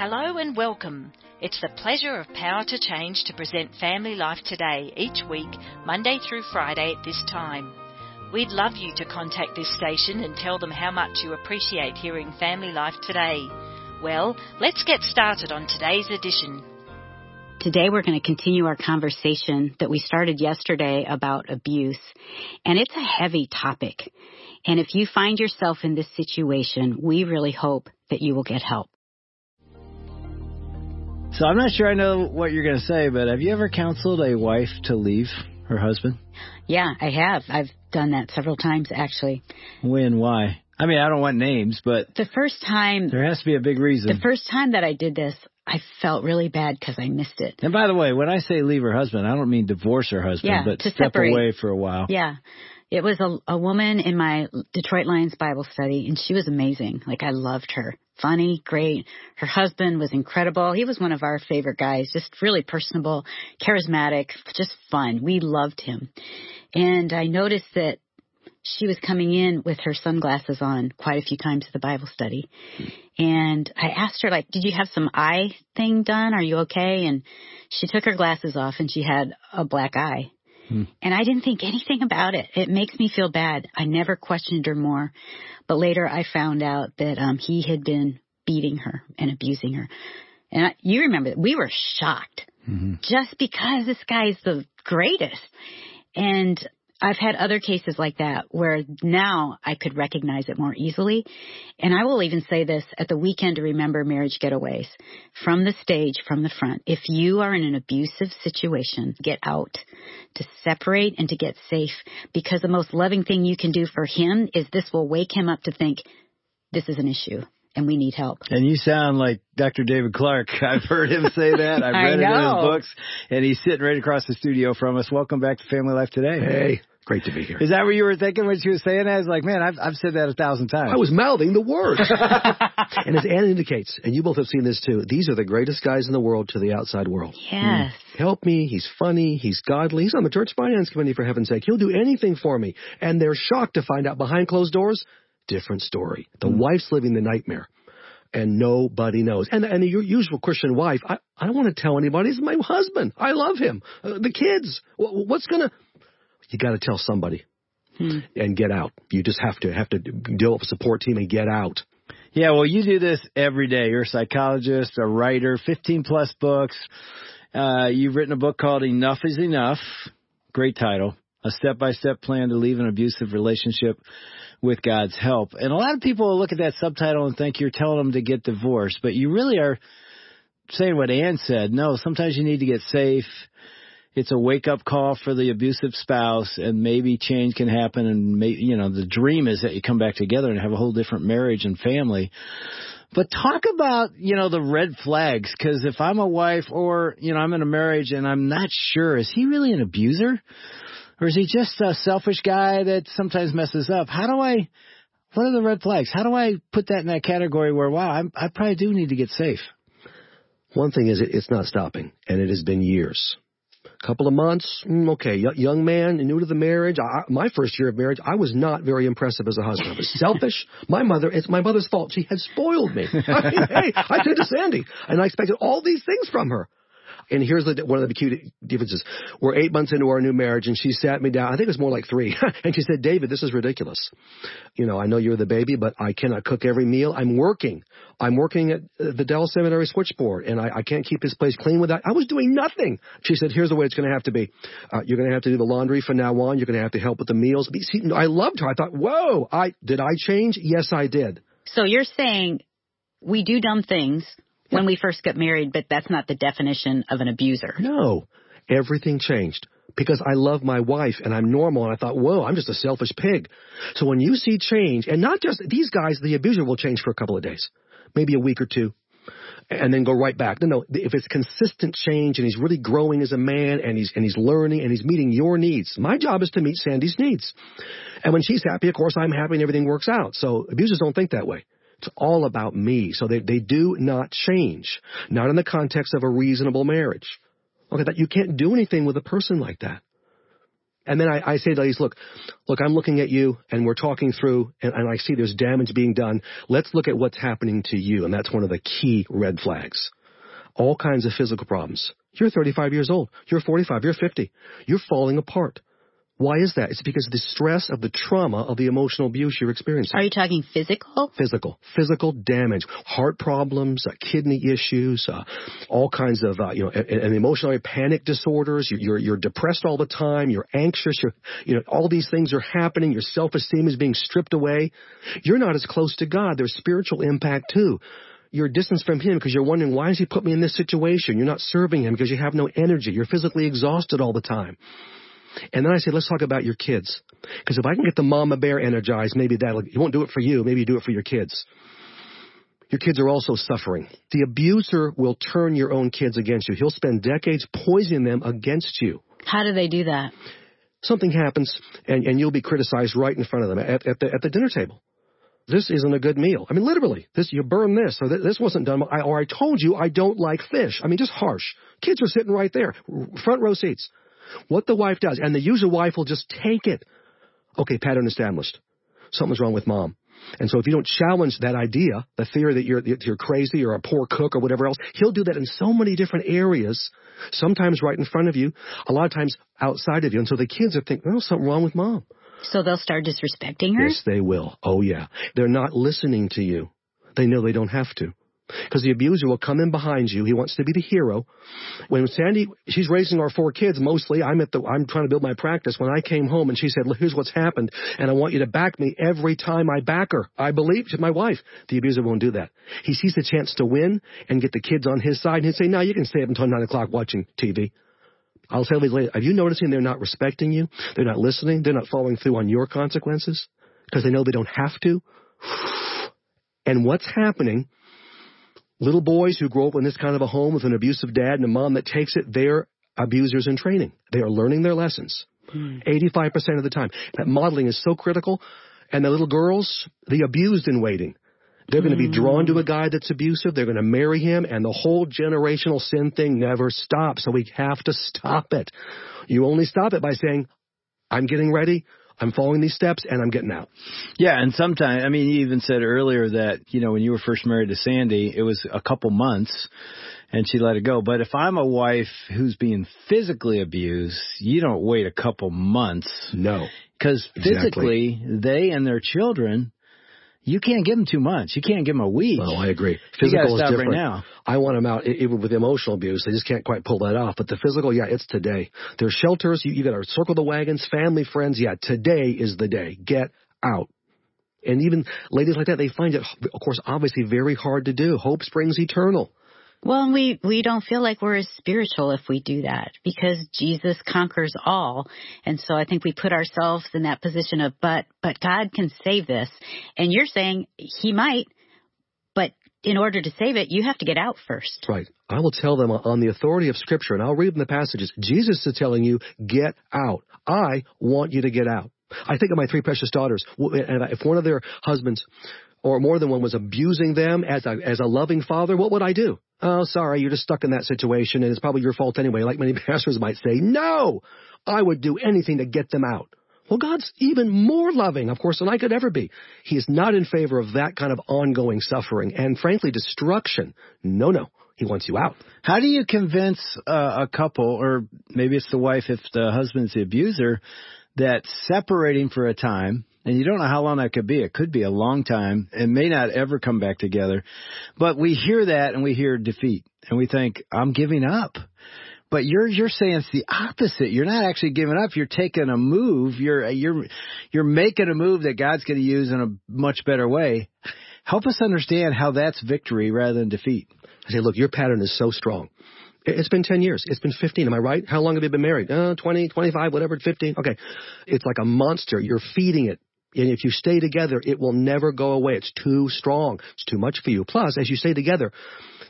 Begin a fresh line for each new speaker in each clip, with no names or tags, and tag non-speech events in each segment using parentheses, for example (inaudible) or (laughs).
Hello and welcome. It's the pleasure of Power to Change to present Family Life Today each week, Monday through Friday at this time. We'd love you to contact this station and tell them how much you appreciate hearing Family Life Today. Well, let's get started on today's edition.
Today we're going to continue our conversation that we started yesterday about abuse. And it's a heavy topic. And if you find yourself in this situation, we really hope that you will get help.
So I'm not sure I know what you're going to say, but have you ever counseled a wife to leave her husband?
Yeah, I have. I've done that several times actually.
When? Why? I mean, I don't want names, but
the first time
there has to be a big reason.
The first time that I did this, I felt really bad because I missed it.
And by the way, when I say leave her husband, I don't mean divorce her husband,
yeah,
but step
separate.
away for a while.
Yeah. It was a, a woman in my Detroit Lions Bible study, and she was amazing. Like, I loved her. Funny, great. Her husband was incredible. He was one of our favorite guys, just really personable, charismatic, just fun. We loved him. And I noticed that she was coming in with her sunglasses on quite a few times to the Bible study. And I asked her, like, did you have some eye thing done? Are you okay? And she took her glasses off and she had a black eye.
Hmm.
And I didn't think anything about it. It makes me feel bad. I never questioned her more. But later I found out that um, he had been beating her and abusing her. And I, you remember, we were shocked
Mm-hmm.
just because this guy's the greatest. And I've had other cases like that where now I could recognize it more easily. And I will even say this at the weekend to remember marriage getaways from the stage, from the front. If you are in an abusive situation, get out to separate and to get safe because the most loving thing you can do for him is this will wake him up to think this is an issue and we need help.
And you sound like Dr. David Clarke. (laughs) I've heard him say that. I've (laughs)
I
read it in his books, and he's sitting right across the studio from us. Welcome back to Family Life Today.
Hey, great to be here.
Is that what you were thinking when she was saying that? I was like, man, I've, I've said that a thousand times.
I was mouthing the words. (laughs) and as Ann indicates, and you both have seen this too, these are the greatest guys in the world to the outside world.
Yes.
Help me. He's funny. He's godly. He's on the church finance committee for heaven's sake. He'll do anything for me. And they're shocked to find out behind closed doors, different story. The wife's living the nightmare. And nobody knows. And, and the usual Christian wife, I, I don't want to tell anybody. It's my husband. I love him. Uh, the kids. Wh- What's gonna? You got to tell somebody and get out. You just have to have to deal with a support team and get out.
Yeah, well, you do this every day. You're a psychologist, a writer, 15 plus books. Uh, you've written a book called Enough is Enough. Great title. A step by step plan to leave an abusive relationship with God's help. And a lot of people will look at that subtitle and think you're telling them to get divorced, but you really are saying what Ann said. No, sometimes you need to get safe. It's a wake up call for the abusive spouse and maybe change can happen and may, you know, the dream is that you come back together and have a whole different marriage and family. But talk about, you know, the red flags cuz if I'm a wife or, you know, I'm in a marriage and I'm not sure is he really an abuser or is he just a selfish guy that sometimes messes up? How do I what are the red flags? How do I put that in that category where wow, I'm, I probably do need to get safe?
One thing is it, it's not stopping, and it has been years. Couple of months, mm, okay. Young man, new to the marriage. I, my first year of marriage, I was not very impressive as a husband. I was selfish. (laughs) my mother, it's my mother's fault. She had spoiled me. (laughs) I mean, hey, I said to Sandy, and I expected all these things from her. And here's the, one of the key differences. We're eight months into our new marriage, and she sat me down. I think it was more like three. (laughs) and she said, David, this is ridiculous. You know, I know you're the baby, but I cannot cook every meal. I'm working. I'm working at uh, the Dallas Seminary switchboard, and I, I can't keep this place clean without. I was doing nothing. She said, here's the way it's going to have to be. Uh, you're going to have to do the laundry from now on. You're going to have to help with the meals. See, I loved her. I thought, whoa, I did I change? Yes, I did.
So you're saying we do dumb things when we first get married, but that's not the definition of an abuser.
No, everything changed because I love my wife and I'm normal and I thought, whoa, I'm just a selfish pig. So when you see change, and not just these guys, the abuser will change for a couple of days, maybe a week or two, and then go right back. No, no, if it's consistent change and he's really growing as a man and he's, and he's learning and he's meeting your needs, my job is to meet Sandy's needs. And when she's happy, of course, I'm happy and everything works out. So abusers don't think that way. It's all about me. So they, they do not change. Not in the context of a reasonable marriage. Okay, that you can't do anything with a person like that. And then I, I say to ladies, look, look, I'm looking at you and we're talking through and, and I see there's damage being done. Let's look at what's happening to you. And that's one of the key red flags. All kinds of physical problems. You're 35 years old. You're 45. You're 50. You're falling apart. Why is that? It's because of the stress of the trauma of the emotional abuse you're experiencing.
Are you talking physical?
Physical. Physical damage. Heart problems, uh, kidney issues, uh, all kinds of, uh, you know, and, and emotional panic disorders. You're, you're, you're, depressed all the time. You're anxious. You're, you know, all these things are happening. Your self-esteem is being stripped away. You're not as close to God. There's spiritual impact too you're distanced from him because you're wondering why has he put me in this situation? You're not serving him because you have no energy. You're physically exhausted all the time. And then I say, let's talk about your kids. Because if I can get the mama bear energized, maybe that'll, he won't do it for you, maybe you do it for your kids. Your kids are also suffering. The abuser will turn your own kids against you. He'll spend decades poisoning them against you.
How do they do that?
Something happens and, and you'll be criticized right in front of them at, at, the, at the dinner table. This isn't a good meal. I mean, literally, this, you burn this, or this wasn't done, I, or I told you I don't like fish. I mean, just harsh. Kids are sitting right there, front row seats. What the wife does, and the user wife will just take it. Okay, pattern established. Something's wrong with mom. And so if you don't challenge that idea, the theory that you're, you're crazy or a poor cook or whatever else, he'll do that in so many different areas, sometimes right in front of you, a lot of times outside of you. And so the kids are thinking, oh, something wrong with mom.
So they'll start disrespecting her?
Yes, they will. Oh, yeah. They're not listening to you. They know they don't have to. Because the abuser will come in behind you. He wants to be the hero. When Sandy, she's raising our four kids mostly. I'm at the, I'm trying to build my practice. When I came home and she said, here's what's happened and I want you to back me every time I back her. I believe to my wife. The abuser won't do that. He sees a chance to win and get the kids on his side and he'd say, "Now you can stay up until nine o'clock watching TV. I'll tell you later, are you noticing they're not respecting you? They're not listening? They're not following through on your consequences? Because they know they don't have to? (sighs) And what's happening Little boys who grow up in this kind of a home with an abusive dad and a mom that takes it, they're abusers in training. They are learning their lessons. Hmm. 85% of the time. That modeling is so critical. And the little girls, the abused in waiting. They're going to be hmm. drawn to a guy that's abusive. They're going to marry him and the whole generational sin thing never stops. So we have to stop it. You only stop it by saying, I'm getting ready. I'm following these steps and I'm getting out.
Yeah, and sometimes I mean you even said earlier that, you know, when you were first married to Sandy, it was a couple months and she let it go. But if I'm a wife who's being physically abused, you don't wait a couple months.
No.
Because physically, exactly. they and their children you can't give them too much. You can't give them a week.
Well, I agree.
Physical is different. Right now.
I want them out, even with emotional abuse. They just can't quite pull that off. But the physical, yeah, it's today. There's shelters. You, you got to circle the wagons, family, friends. Yeah, today is the day. Get out. And even ladies like that, they find it, of course, obviously very hard to do. Hope springs eternal.
Well, we, we don't feel like we're as spiritual if we do that because Jesus conquers all. And so I think we put ourselves in that position of, but, but God can save this. And you're saying he might, but in order to save it, you have to get out first.
Right. I will tell them on the authority of scripture and I'll read them the passages. Jesus is telling you, get out. I want you to get out. I think of my three precious daughters. And if one of their husbands or more than one was abusing them as a, as a loving father, what would I do? Oh, sorry, you're just stuck in that situation and it's probably your fault anyway, like many (laughs) pastors might say. No! I would do anything to get them out. Well, God's even more loving, of course, than I could ever be. He is not in favor of that kind of ongoing suffering and, frankly, destruction. No, no. He wants you out.
How do you convince uh, a couple, or maybe it's the wife if the husband's the abuser, that separating for a time and you don't know how long that could be. It could be a long time. It may not ever come back together. But we hear that and we hear defeat and we think, I'm giving up. But you're you're saying it's the opposite. You're not actually giving up. You're taking a move. You're you're you're making a move that God's going to use in a much better way. Help us understand how that's victory rather than defeat.
I say, look, your pattern is so strong. It's been 10 years. It's been 15. Am I right? How long have you been married? Uh, 20, 25, whatever, 15. Okay. It's like a monster. You're feeding it and if you stay together, it will never go away. It's too strong. It's too much for you. Plus, as you stay together,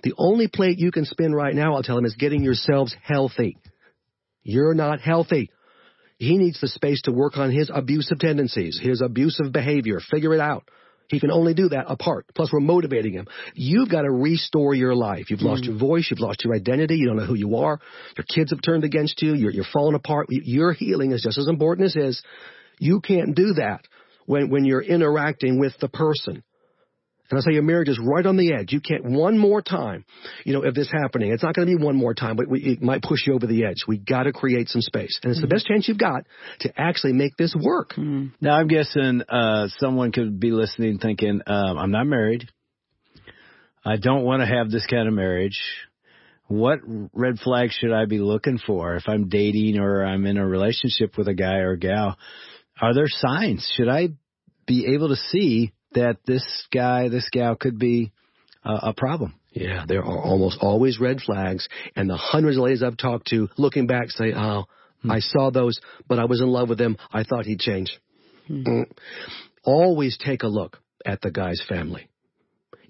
the only plate you can spin right now, I'll tell him, is getting yourselves healthy. You're not healthy. He needs the space to work on his abusive tendencies, his abusive behavior, figure it out. He can only do that apart. Plus, we're motivating him. You've got to restore your life. You've lost your mm. voice. You've lost your identity. You don't know who you are. Your kids have turned against you. You're, you're falling apart. Your healing is just as important as his. You can't do that when, when you're interacting with the person. And I say your marriage is right on the edge. You can't one more time, you know, if this happening, it's not going to be one more time, but we, it might push you over the edge. We got to create some space, and it's mm-hmm. the best chance you've got to actually make this work.
Mm-hmm. Now I'm guessing uh, someone could be listening, thinking, um, "I'm not married. I don't want to have this kind of marriage." What red flag should I be looking for if I'm dating or I'm in a relationship with a guy or a gal? Are there signs? Should I be able to see that this guy, this gal could be a problem.
Yeah, there are almost always red flags, and the hundreds of ladies I've talked to, looking back, say, "Oh, hmm. I saw those, but I was in love with him. I thought he'd change." Hmm. Mm. Always take a look at the guy's family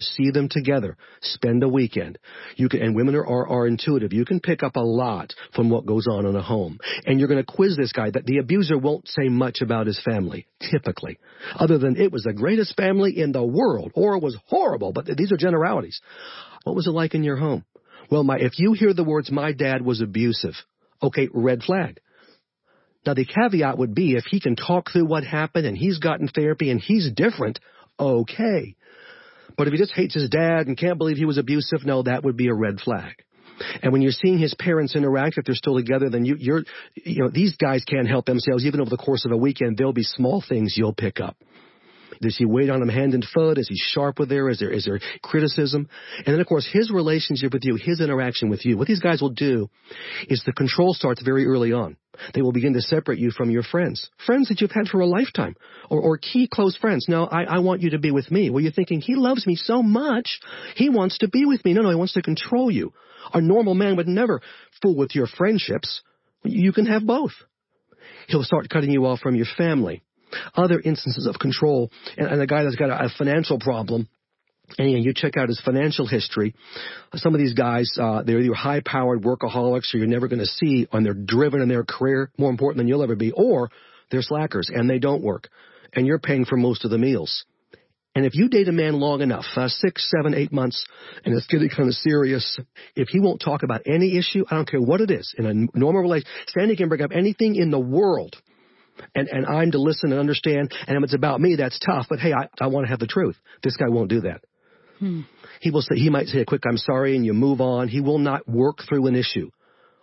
see them together, spend a weekend. You can, and women are, are, are intuitive. You can pick up a lot from what goes on in a home. And you're going to quiz this guy that the abuser won't say much about his family, typically, other than it was the greatest family in the world or it was horrible, but these are generalities. What was it like in your home? Well, my, if you hear the words, my dad was abusive, okay, red flag. Now the caveat would be if he can talk through what happened and he's gotten therapy and he's different, okay. But if he just hates his dad and can't believe he was abusive, no, that would be a red flag. And when you're seeing his parents interact, if they're still together, then you, you're, you know, these guys can't help themselves. Even over the course of a weekend, there'll be small things you'll pick up. Does he wait on him hand and foot? Is he sharp with her? Is there, is there criticism? And then of course his relationship with you, his interaction with you. What these guys will do is the control starts very early on. They will begin to separate you from your friends. Friends that you've had for a lifetime. Or, or key close friends. No, I, I want you to be with me. Well, you're thinking, he loves me so much, he wants to be with me. No, no, he wants to control you. A normal man would never fool with your friendships. You can have both. He'll start cutting you off from your family other instances of control. And, and a guy that's got a, a financial problem, and you check out his financial history. Some of these guys, uh, they're either high-powered workaholics, or you're never going to see, and they're driven in their career more important than you'll ever be, or they're slackers and they don't work, and you're paying for most of the meals. And if you date a man long enough, uh, six, seven, eight months, and it's getting kind of serious, if he won't talk about any issue, I don't care what it is, in a normal relationship, Sandy can bring up anything in the world and, and I'm to listen and understand. And if it's about me, that's tough. But hey, I, I want to have the truth. This guy won't do that. Hmm. He will say, he might say a quick, I'm sorry, and you move on. He will not work through an issue.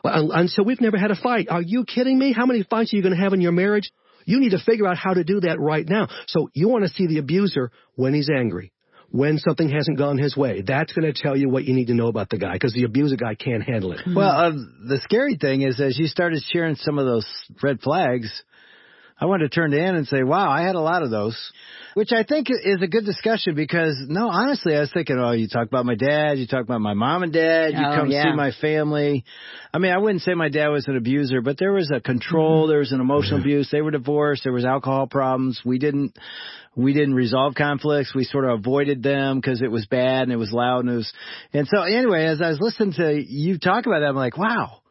And so we've never had a fight. Are you kidding me? How many fights are you going to have in your marriage? You need to figure out how to do that right now. So you want to see the abuser when he's angry, when something hasn't gone his way. That's going to tell you what you need to know about the guy because the abuser guy can't handle it.
Well, uh, the scary thing is as you started sharing some of those red flags, I wanted to turn to Ann and say, wow, I had a lot of those, which I think is a good discussion because no, honestly, I was thinking, oh, you talk about my dad, you talk about my mom and dad, you
oh,
come
yeah.
see my family. I mean, I wouldn't say my dad was an abuser, but there was a control, mm-hmm. there was an emotional abuse. They were divorced. There was alcohol problems. We didn't, we didn't resolve conflicts. We sort of avoided them because it was bad and it was loud and it was, and so anyway, as I was listening to you talk about that, I'm like, wow,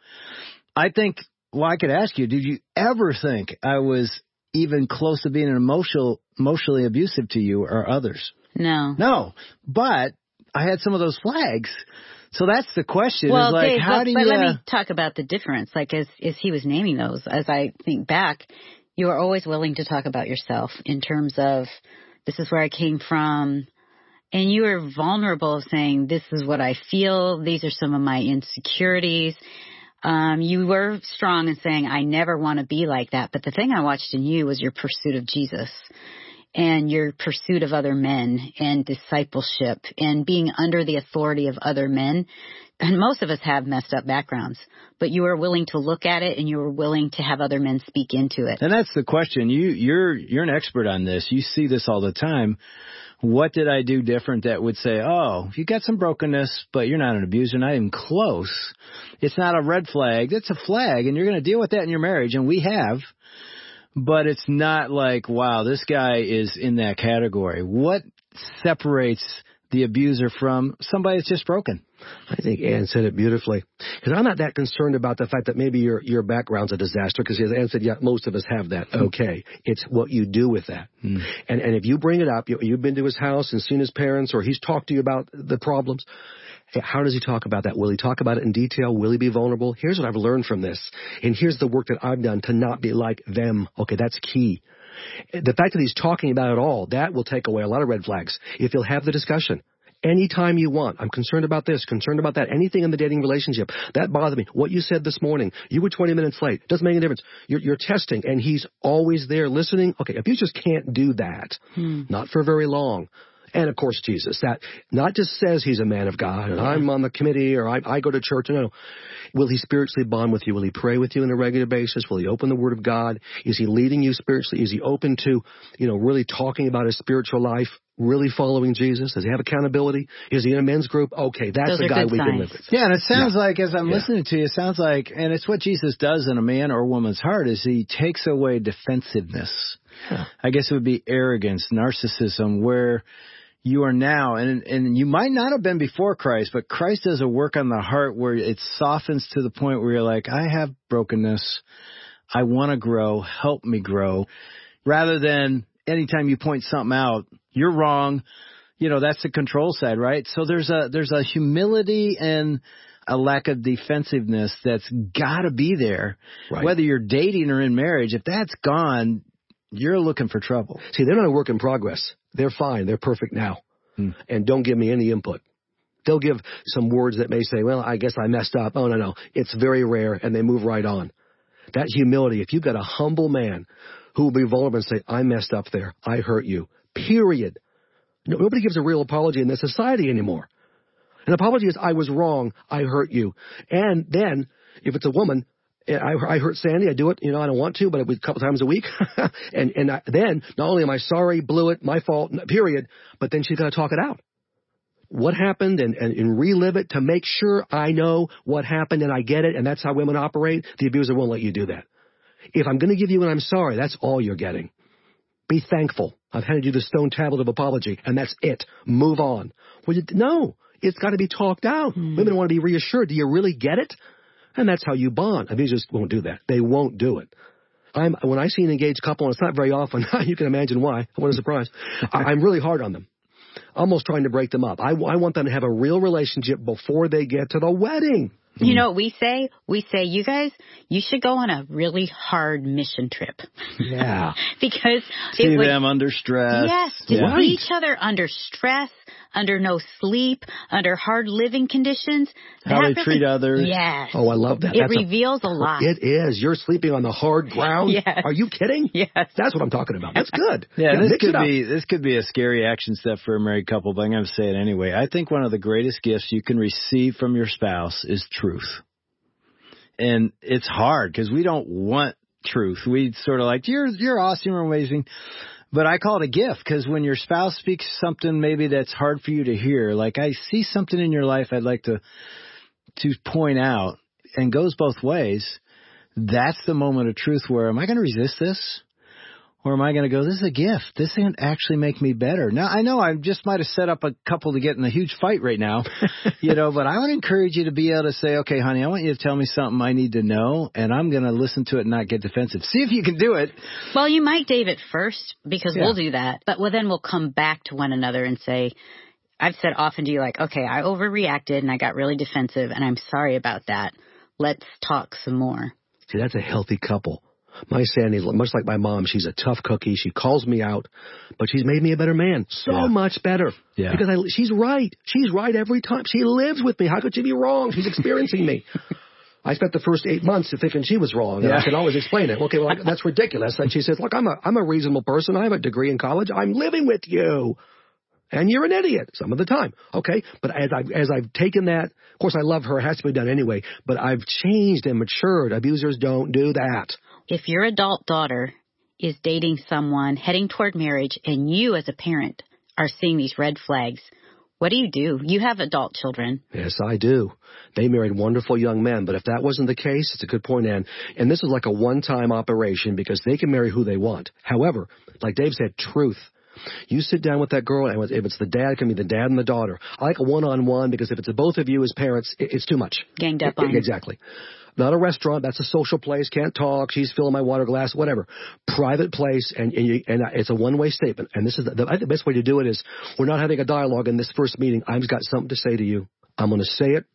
I think well, I could ask you, did you ever think I was even close to being emotional, emotionally abusive to you or others?
No.
No. But I had some of those flags. So that's the question.
Well,
is like,
Dave,
how
but,
do you,
but let
uh,
me talk about the difference. Like as as he was naming those, as I think back, you are always willing to talk about yourself in terms of this is where I came from. And you are vulnerable of saying, this is what I feel. These are some of my insecurities um, you were strong in saying, I never want to be like that. But the thing I watched in you was your pursuit of Jesus and your pursuit of other men and discipleship and being under the authority of other men. And most of us have messed up backgrounds, but you were willing to look at it and you were willing to have other men speak into it.
And that's the question. You, you're, you're an expert on this. You see this all the time what did I do different that would say, oh, you got some brokenness, but you're not an abuser, not even close. It's not a red flag. It's a flag, and you're going to deal with that in your marriage, and we have. But it's not like, wow, this guy is in that category. What separates the abuser from somebody that's just broken.
I think Ann said it beautifully. Because I'm not that concerned about the fact that maybe your your background's a disaster. Because as Ann said, yeah, most of us have that. Okay, it's what you do with that. Mm. And and if you bring it up, you, you've been to his house and seen his parents, or he's talked to you about the problems. How does he talk about that? Will he talk about it in detail? Will he be vulnerable? Here's what I've learned from this. And here's the work that I've done to not be like them. Okay, that's key. The fact that he's talking about it all, that will take away a lot of red flags. If you'll have the discussion anytime you want. I'm concerned about this, concerned about that, anything in the dating relationship. That bothered me. What you said this morning, you were 20 minutes late. Doesn't make any difference. You're, you're testing and he's always there listening. Okay, if you just can't do that, hmm. not for very long, and of course Jesus. That not just says he's a man of God and I'm on the committee or I, I go to church. No, no. Will he spiritually bond with you? Will he pray with you on a regular basis? Will he open the Word of God? Is he leading you spiritually? Is he open to, you know, really talking about his spiritual life? Really following Jesus? Does he have accountability? Is he in a men's group? Okay, that's
Those
the guy we
signs.
can live with.
Yeah, and it sounds yeah. like as I'm yeah. listening to you, it sounds like, and it's what Jesus does in a man or a woman's heart is he takes away defensiveness. Yeah. I guess it would be arrogance, narcissism, where you are now, and and you might not have been before Christ, but Christ does a work on the heart where it softens to the point where you're like, I have brokenness, I want to grow, help me grow, rather than anytime you point something out, you're wrong. You know, that's the control side, right? So there's a there's a humility and a lack of defensiveness that's got to be there, right. whether you're dating or in marriage. If that's gone, you're looking for trouble.
See, they're not a work in progress. They're fine. They're perfect now. Hmm. And don't give me any input. They'll give some words that may say, well, I guess I messed up. Oh, no, no. It's very rare and they move right on. That humility, if you've got a humble man who will be vulnerable and say, I messed up there. I hurt you. Period. Nobody gives a real apology in this society anymore. An apology is, I was wrong. I hurt you. And then, if it's a woman, I, I hurt Sandy. I do it, you know, I don't want to, but it was a couple times a week. (laughs) and and I, then not only am I sorry, blew it, my fault, period, but then she's got to talk it out. What happened and, and, and relive it to make sure I know what happened and I get it, and that's how women operate. The abuser won't let you do that. If I'm going to give you an I'm sorry, that's all you're getting. Be thankful. I've handed you the stone tablet of apology, and that's it. Move on. Well, you, no, it's got to be talked out. Mm. Women want to be reassured. Do you really get it? And that's how you bond. Abusers won't do that. They won't do it. I'm, when I see an engaged couple, and it's not very often, (laughs) you can imagine why. What a surprise. I'm really hard on them. Almost trying to break them up. I, I want them to have a real relationship before they get to the wedding.
You know what we say? We say, you guys, you should go on a really hard mission trip.
Yeah. (laughs)
because
see would, them under stress.
Yes, to yeah. see each other under stress, under no sleep, under hard living conditions.
How they really, treat others.
Yes.
Oh, I love that.
It That's reveals a, a, lot.
It is. You're sleeping on the hard ground.
yes.
Are you kidding?
Yes.
That's what I'm talking about. That's good. (laughs)
yeah, this could be this could be a scary action step for a married couple, but I'm going to say it anyway. I think one of the greatest gifts you can receive from your spouse is truth. And it's hard because we don't want truth. We sort of like, you're, you're awesome, you're amazing. But I call it a gift because when your spouse speaks something maybe that's hard for you to hear, like I see something in your life I'd like to to point out and goes both ways. That's the moment of truth where am I going to resist this? Or am I going to go, this is a gift. This can actually make me better. Now, I know I just might have set up a couple to get in a huge fight right now, (laughs) you know, but I would encourage you to be able to say, okay, honey, I want you to tell me something I need to know, and I'm going to listen to it and not get defensive. See if you can do it.
Well, you might Dave it first because yeah. we'll do that, but well, then we'll come back to one another and say, I've said often to you, like, okay, I overreacted and I got really defensive, and I'm sorry about that. Let's talk some more.
See, that's a healthy couple. My Sandy's much like my mom. She's a tough cookie. She calls me out, but she's made me a better man. So yeah. much better.
Yeah.
Because I, she's right. She's right every time. She lives with me. How could she be wrong? She's experiencing me. (laughs) I spent the first eight months thinking she was wrong, and yeah. I could always explain it. Okay, well, that's ridiculous. And she says, "Look, I'm a I'm a reasonable person. I have a degree in college. I'm living with you." and you're an idiot some of the time. Okay, but as I've as I've taken that, of course I love her. It has to be done anyway. But I've changed and matured. Abusers don't do that
if your adult daughter is dating someone heading toward marriage and you as a parent are seeing these red flags, what do you do? You have adult children.
Yes, I do. They married wonderful young men, but if that wasn't the case, it's a good point, Ann. And this is like a one-time operation because they can marry who they want. However, like Dave said, truth. You sit down with that girl, and if it's the dad, it can be the dad and the daughter. I like a one-on-one because if it's the both of you as parents, it's too much.
Ganged up on.
Exactly. Not a restaurant. That's a social place. Can't talk. She's filling my water glass. Whatever. Private place, and and, you, and it's a one-way statement. And this is the, the, the best way to do it is we're not having a dialogue in this first meeting. I've got something to say to you. I'm going to say it,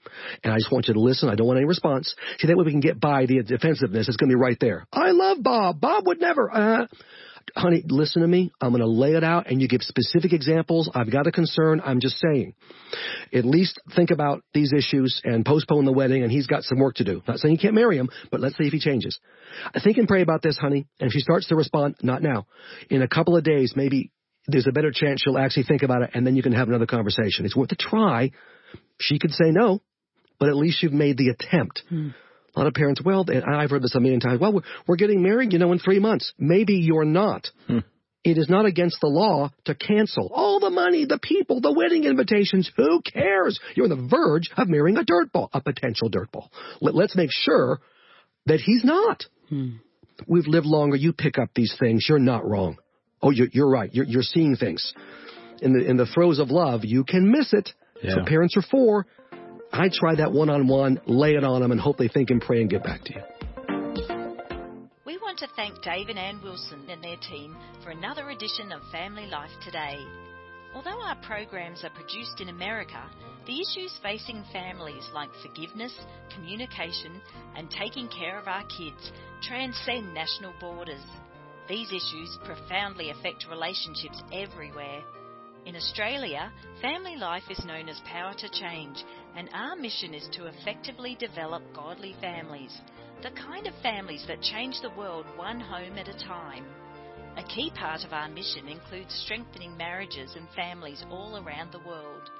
and I just want you to listen. I don't want any response. See, that way we can get by the defensiveness. It's going to be right there. I love Bob. Bob would never. Uh, honey, listen to me. I'm going to lay it out and you give specific examples. I've got a concern. I'm just saying. At least think about these issues and postpone the wedding and he's got some work to do. Not saying you can't marry him, but let's see if he changes. Think and pray about this, honey. And if she starts to respond, not now. In a couple of days, maybe there's a better chance she'll actually think about it and then you can have another conversation. It's worth a try. She could say no, but at least you've made the attempt. Hmm. A lot of parents, well, and I've heard this a million times, well, we're getting married, you know, in three months. Maybe you're not. Hmm. It is not against the law to cancel all the money, the people, the wedding invitations. Who cares? You're on the verge of marrying a dirtball, a potential dirtball. Let, us make sure that he's not. Hmm. We've lived longer. You pick up these things. You're not wrong. Oh, you're, you're right. You're, you're, seeing things. In the, in the throes of love, you can miss it. Yeah. So parents are for I try that one on one, lay it on them, and hope they think and pray and get back to you.
We want to thank Dave and Ann Wilson and their team for another edition of Family Life Today. Although our programs are produced in America, the issues facing families like forgiveness, communication, and taking care of our kids transcend national borders. These issues profoundly affect relationships everywhere. In Australia, family life is known as Power to Change, and our mission is to effectively develop godly families, the kind of families that change the world one home at a time. A key part of our mission includes strengthening marriages and families all around the world.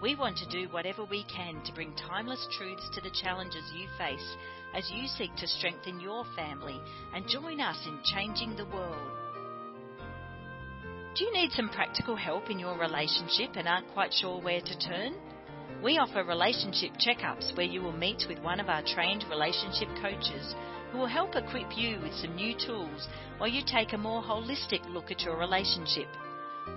We want to do whatever we can to bring timeless truths to the challenges you face as you seek to strengthen your family and join us in changing the world. Do you need some practical help in your relationship and aren't quite sure where to turn? We offer relationship checkups where you will meet with one of our trained relationship coaches who will help equip you with some new tools while you take a more holistic look at your relationship.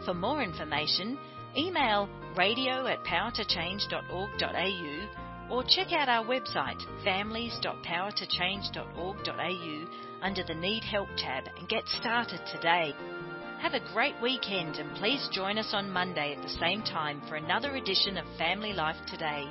For more information, email radio at powertochange.org.au or check out our website families.powertochange.org.au under the Need Help tab and get started today. Have a great weekend and please join us on Monday at the same time for another edition of Family Life Today.